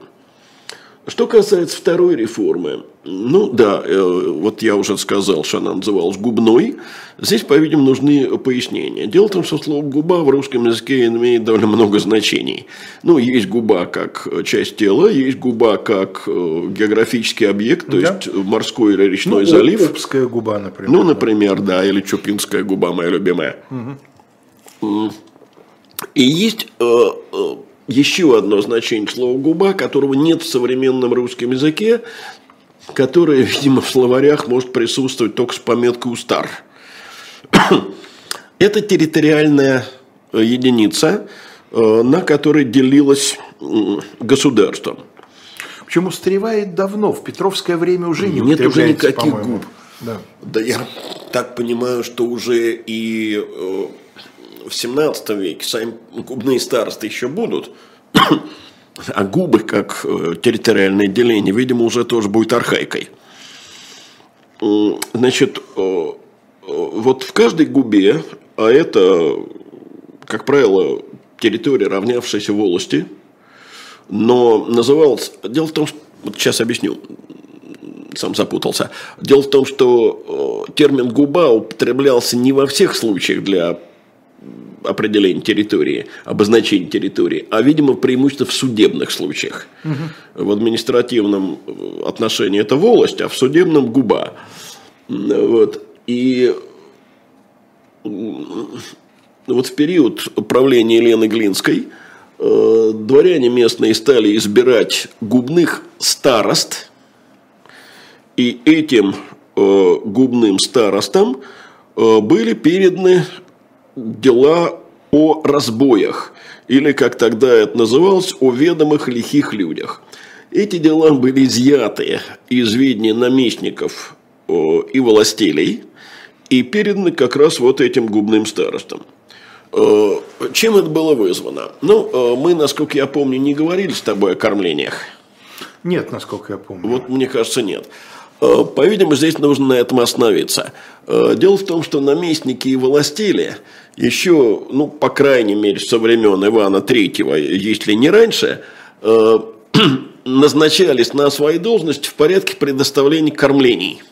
Что касается второй реформы, ну да, э, вот я уже сказал, что она называлась губной. Здесь, по-видимому, нужны пояснения. Дело в том, что слово губа в русском языке имеет довольно много значений. Ну, есть губа как часть тела, есть губа как э, географический объект, то да. есть морской или речной ну, залив. Обская губа, например. Ну, например, да, или Чупинская губа, моя любимая. Угу. И есть э, еще одно значение слова «губа», которого нет в современном русском языке, которое, видимо, в словарях может присутствовать только с пометкой «устар». Это территориальная э, единица, э, на которой делилось государство. Причем устаревает давно, в Петровское время уже не Нет уже никаких губ. Да. да я так понимаю, что уже и э, в 17 веке сами губные старосты еще будут, а губы, как э, территориальное деление, видимо, уже тоже будет архаикой. Значит, э, вот в каждой губе, а это, как правило, территория, равнявшаяся волости, но называлась... Дело в том, что... Вот сейчас объясню сам запутался. Дело в том, что э, термин «губа» употреблялся не во всех случаях для определения территории, обозначения территории, а, видимо, преимущество в судебных случаях. Угу. В административном отношении это волость, а в судебном губа. Вот. И вот в период правления Елены Глинской э, дворяне местные стали избирать губных старост, и этим э, губным старостам э, были переданы дела о разбоях, или, как тогда это называлось, о ведомых лихих людях. Эти дела были изъяты из видения наместников и властелей и переданы как раз вот этим губным старостам. Чем это было вызвано? Ну, мы, насколько я помню, не говорили с тобой о кормлениях. Нет, насколько я помню. Вот мне кажется, нет. По-видимому, здесь нужно на этом остановиться. Дело в том, что наместники и властели – еще, ну, по крайней мере, со времен Ивана Третьего, если не раньше, э, назначались на свои должности в порядке предоставления кормлений.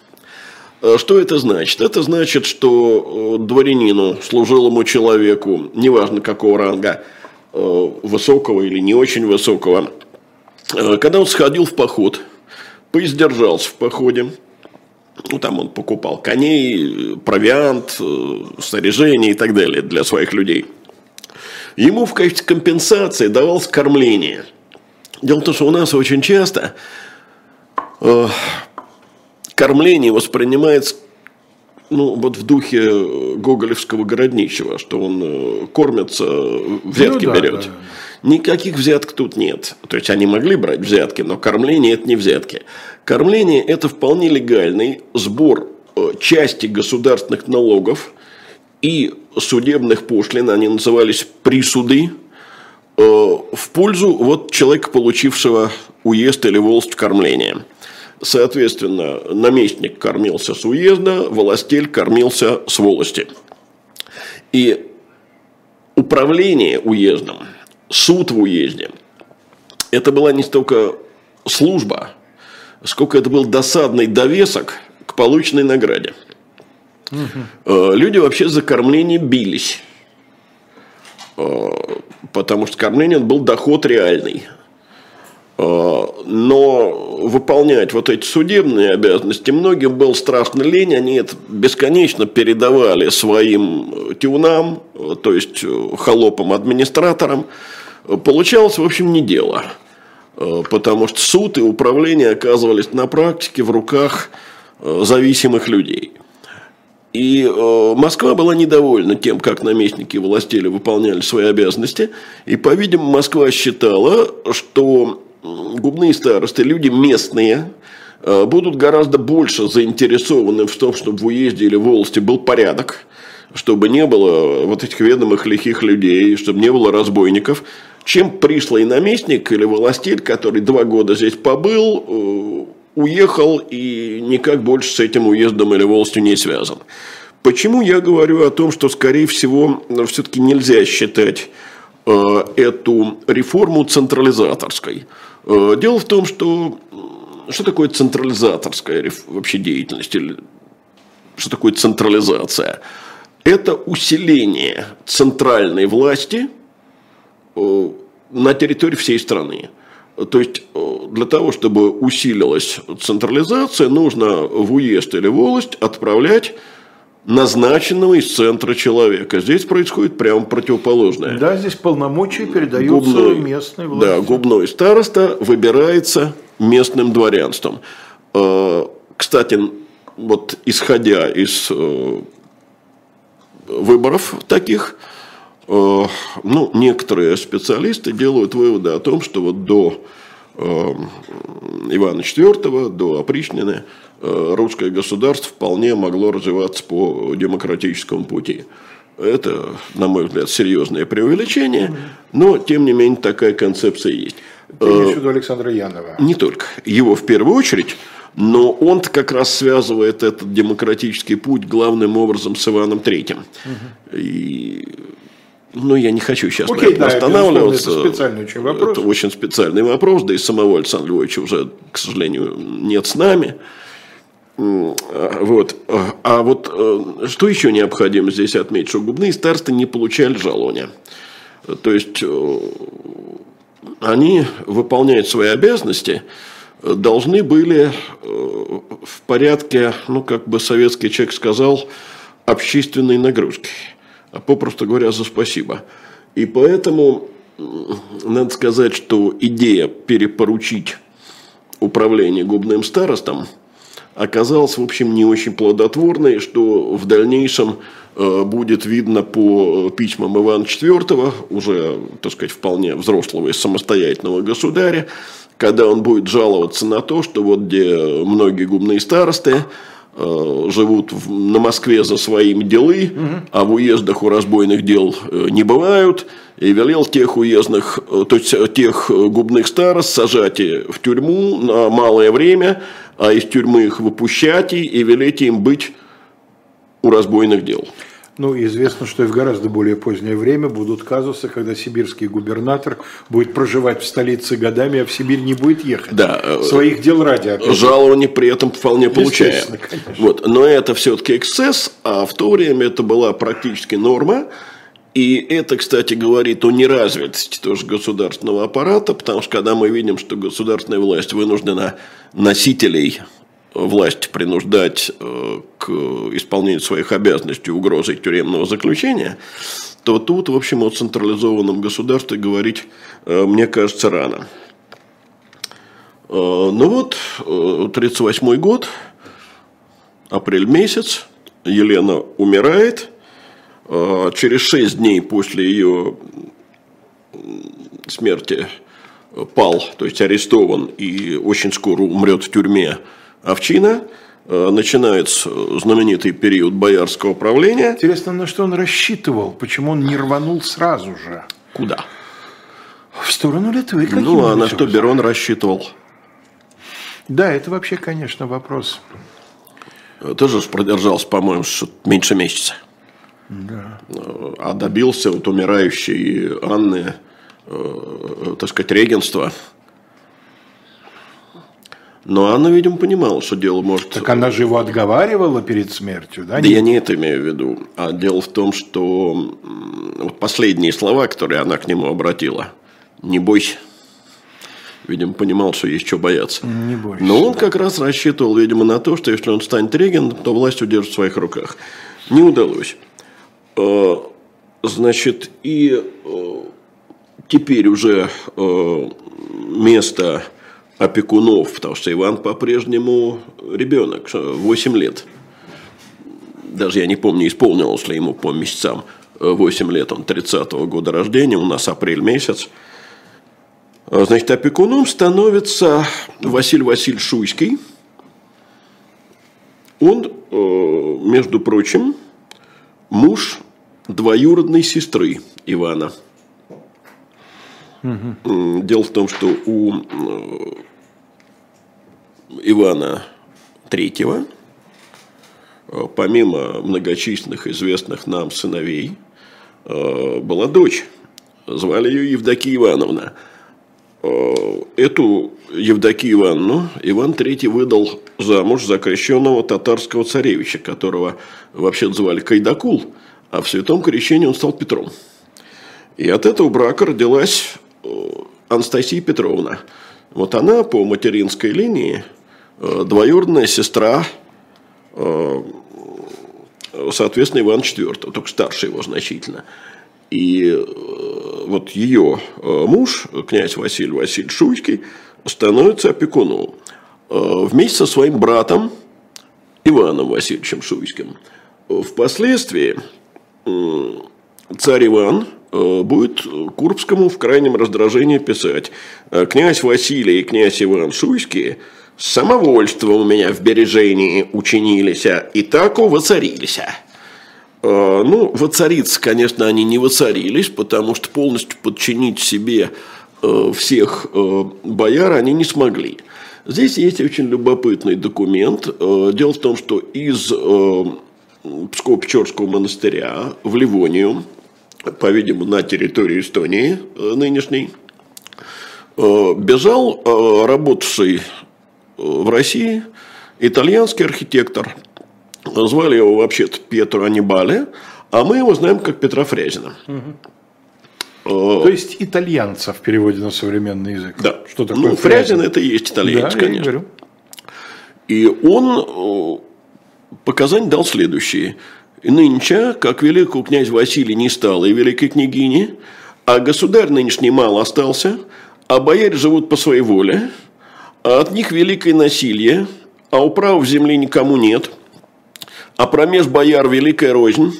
Э, что это значит? Это значит, что э, дворянину, служилому человеку, неважно какого ранга, высокого или не очень высокого, когда он сходил в поход, поиздержался в походе, ну, там он покупал коней, провиант, э, снаряжение и так далее для своих людей. Ему в качестве компенсации давалось кормление. Дело в том, что у нас очень часто э, кормление воспринимается ну, вот в духе гоголевского городничего, что он э, кормится, взятки ну, да, берет. Да. Никаких взяток тут нет. То есть они могли брать взятки, но кормление это не взятки. Кормление – это вполне легальный сбор э, части государственных налогов и судебных пошлин, они назывались присуды, э, в пользу вот человека, получившего уезд или волость кормления. Соответственно, наместник кормился с уезда, властель кормился с волости. И управление уездом, суд в уезде, это была не столько служба – сколько это был досадный довесок к полученной награде. Угу. Люди вообще за кормление бились. Э, потому что кормление был доход реальный. Э, но выполнять вот эти судебные обязанности многим был страшно лень. Они это бесконечно передавали своим тюнам, то есть холопам-администраторам. Получалось, в общем, не дело. Э, потому что суд и управление оказывались на практике в руках э, зависимых людей. И э, Москва была недовольна тем, как наместники и властели выполняли свои обязанности. И, по-видимому, Москва считала, что губные старосты, люди местные, будут гораздо больше заинтересованы в том, чтобы в уезде или в волости был порядок, чтобы не было вот этих ведомых лихих людей, чтобы не было разбойников, чем пришлый наместник или властель, который два года здесь побыл, э, уехал и никак больше с этим уездом или волостью не связан. Почему я говорю о том, что, скорее всего, все-таки нельзя считать эту реформу централизаторской. Дело в том, что что такое централизаторская вообще деятельность? Или что такое централизация? Это усиление центральной власти на территории всей страны. То есть для того, чтобы усилилась централизация, нужно в уезд или волость отправлять назначенного из центра человека. Здесь происходит прямо противоположное. Да, здесь полномочия передаются губной, местной власти. Да, губной староста выбирается местным дворянством. Э, кстати, вот исходя из э, выборов таких, э, ну, некоторые специалисты делают выводы о том, что вот до Ивана IV, до опричнины, русское государство вполне могло развиваться по демократическому пути. Это, на мой взгляд, серьезное преувеличение, но, тем не менее, такая концепция есть. Ты имеешь в виду Александра Янова? Не только. Его в первую очередь, но он как раз связывает этот демократический путь главным образом с Иваном Третьим. Угу. И ну, я не хочу сейчас Окей, на этом да, останавливаться. Это специальный очень вопрос. Это очень специальный вопрос, да и самого Александра Львовича уже, к сожалению, нет с нами. Вот. А вот э, что еще необходимо здесь отметить, что губные старосты не получали жалования. То есть э, они выполняют свои обязанности, должны были э, в порядке, ну, как бы советский человек сказал, общественной нагрузки. А попросту говоря, за спасибо. И поэтому надо сказать, что идея перепоручить управление губным старостом оказалась, в общем, не очень плодотворной, что в дальнейшем Э, будет видно по письмам Ивана IV, уже, так сказать, вполне взрослого и самостоятельного государя, когда он будет жаловаться на то, что вот где многие губные старосты э, живут в, на Москве за своими делы, угу. а в уездах у разбойных дел э, не бывают, и велел тех уездных, то есть тех губных старост сажать в тюрьму на малое время, а из тюрьмы их выпущать и велеть им быть у разбойных дел. Ну, известно, что и в гораздо более позднее время будут казусы, когда сибирский губернатор будет проживать в столице годами, а в Сибирь не будет ехать. Да. Э, Своих дел ради. Опять. Жалование при этом вполне получая. Вот. Но это все-таки эксцесс, а в то время это была практически норма. И это, кстати, говорит о неразвитости тоже государственного аппарата, потому что когда мы видим, что государственная власть вынуждена носителей власть принуждать э, к исполнению своих обязанностей угрозой тюремного заключения, то тут, в общем, о централизованном государстве говорить, э, мне кажется, рано. Э, ну вот, 1938 год, апрель месяц, Елена умирает. Через шесть дней после ее смерти пал, то есть арестован и очень скоро умрет в тюрьме овчина, э, начинается знаменитый период боярского правления. Интересно, на что он рассчитывал? Почему он не рванул сразу же? Куда? В сторону Литвы. Ну, а на что Берон рассчитывал? Да, это вообще, конечно, вопрос. Тоже продержался, по-моему, меньше месяца. Да. А добился вот умирающей Анны, э, так сказать, регенства – но Анна, видимо, понимала, что дело может... Так она же его отговаривала перед смертью, да? Да я не это имею в виду. А дело в том, что вот последние слова, которые она к нему обратила, «не бойся», видимо, понимал, что есть что бояться. Не бойся. Но он да. как раз рассчитывал, видимо, на то, что если он станет регентом, то власть удержит в своих руках. Не удалось. А, значит, и э, теперь уже э, место опекунов, потому что Иван по-прежнему ребенок, 8 лет. Даже я не помню, исполнилось ли ему по месяцам 8 лет, он 30-го года рождения, у нас апрель месяц. А, значит, опекуном становится Василий Васильевич Шуйский. Он, э, между прочим, муж двоюродной сестры Ивана – Угу. Дело в том, что у э, Ивана Третьего, э, помимо многочисленных известных нам сыновей, э, была дочь Звали ее Евдокия Ивановна. Э, эту Евдокию Ивановну Иван III выдал замуж за крещенного татарского царевича, которого вообще звали Кайдакул, а в святом крещении он стал Петром. И от этого брака родилась Анастасия Петровна. Вот она по материнской линии э, двоюродная сестра, соответственно, Ивана IV, только старше его значительно. И э, вот ее э, муж, князь Василий Васильевич Шуйский, становится опекуном э, вместе со своим братом Иваном Васильевичем Шуйским. Впоследствии царь Иван будет Курбскому в крайнем раздражении писать «Князь Василий и князь Иван Шуйские самовольство у меня в бережении учинились, и так воцарились». А, ну, воцариться, конечно, они не воцарились, потому что полностью подчинить себе э, всех э, бояр они не смогли. Здесь есть очень любопытный документ. Э, дело в том, что из Псково-Печорского монастыря в Ливонию, по-видимому, на территории Эстонии нынешней, бежал работавший в России итальянский архитектор – Звали его вообще-то Петро Анибале, а мы его знаем как Петра Фрязина. Угу. То есть итальянца в переводе на современный язык. Да. Что такое ну, Фрязин? это и есть итальянец, да, конечно. И он показания дал следующие. Нынче, как великого князь Василий не стало и великой княгини, а государь нынешний мало остался, а бояре живут по своей воле, а от них великое насилие, а управы в земле никому нет – а промеж бояр великая рознь,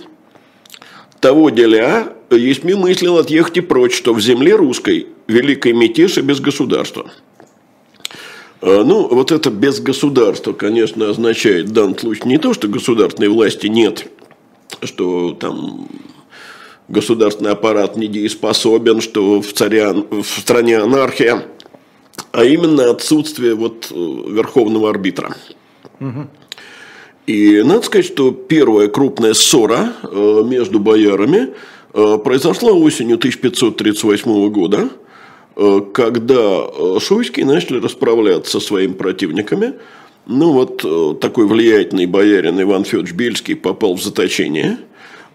того деля, есть ми мыслил отъехать и прочь, что в земле русской великая мятеж и без государства. А, ну, вот это без государства, конечно, означает в данном случае не то, что государственной власти нет, что там государственный аппарат недееспособен, что в, царя, в стране анархия, а именно отсутствие вот э, верховного арбитра. И надо сказать, что первая крупная ссора э, между боярами э, произошла осенью 1538 года, когда шуйские начали расправляться со своими противниками. Ну вот такой влиятельный боярин Иван Федорович Бельский попал в заточение.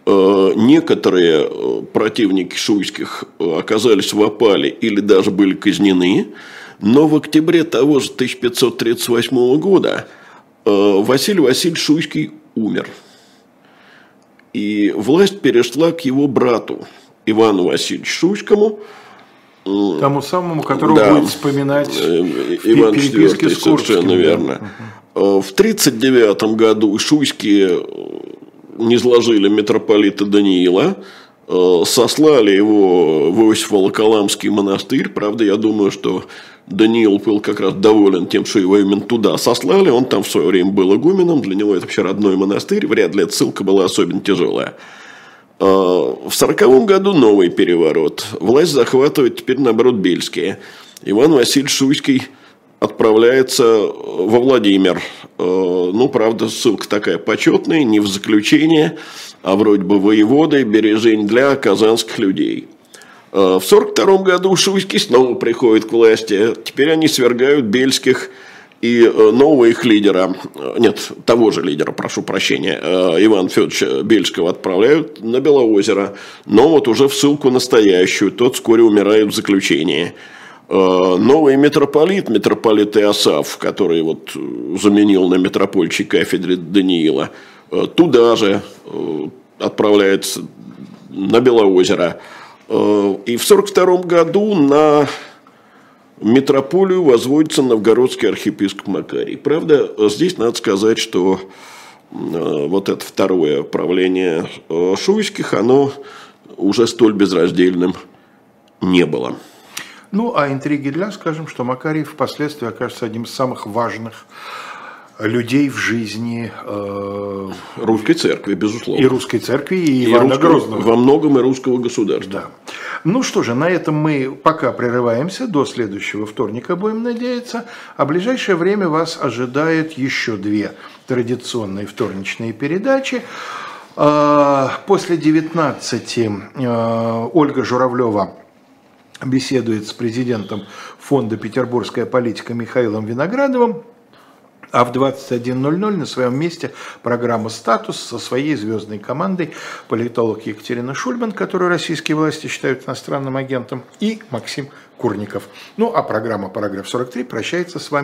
Некоторые противники шуйских оказались в опале или даже были казнены. Но в октябре того же 1538 года – Э, Василий Васильевич Шуйский умер. И власть перешла к его брату Ивану Васильевичу Шуйскому. Тому самому, которого да, будет вспоминать э, Иван IV, совершенно верно. Угу. В 1939 году Шуйские не сложили митрополита Даниила, сослали его в Иосифо-Волоколамский монастырь. Правда, я думаю, что Даниил был как раз доволен тем, что его именно туда сослали. Он там в свое время был игуменом. Для него это вообще родной монастырь. Вряд ли эта ссылка была особенно тяжелая. А, в сороковом году новый переворот. Власть захватывает теперь, наоборот, Бельские. Иван Васильевич Шуйский отправляется во Владимир. А, ну, правда, ссылка такая почетная, не в заключение, а вроде бы воеводы, бережень для казанских людей – Э, в 1942 году Шуйский снова приходит к власти. Теперь они свергают Бельских и э, нового их лидера, э, нет, того же лидера, прошу прощения, Ивана Федоровича Бельского отправляют на Белоозеро, но вот уже в ссылку настоящую, тот вскоре умирает в заключении. Новый митрополит, митрополит Иосаф, который вот заменил на митропольчей кафедре Даниила, туда же отправляется на Белоозеро. Э, и в 1942 году на метрополию возводится новгородский архиепископ Макарий. Правда, здесь надо сказать, что э, вот это второе правление э, Шуйских, оно уже столь безраздельным не было. Ну, а интриги для, скажем, что Макарий впоследствии окажется одним из самых важных людей в жизни э, русской церкви, безусловно. И русской церкви, и, и Ивана русского, Грозного. Во многом и русского государства. Да. Ну что же, на этом мы пока прерываемся, до следующего вторника будем надеяться, а ближайшее время вас ожидает еще две традиционные вторничные передачи. После 19 Ольга Журавлева беседует с президентом фонда «Петербургская политика» Михаилом Виноградовым. А в 21.00 на своем месте программа «Статус» со своей звездной командой политолог Екатерина Шульман, которую российские власти считают иностранным агентом, и Максим Курников. Ну а программа «Параграф 43» прощается с вами.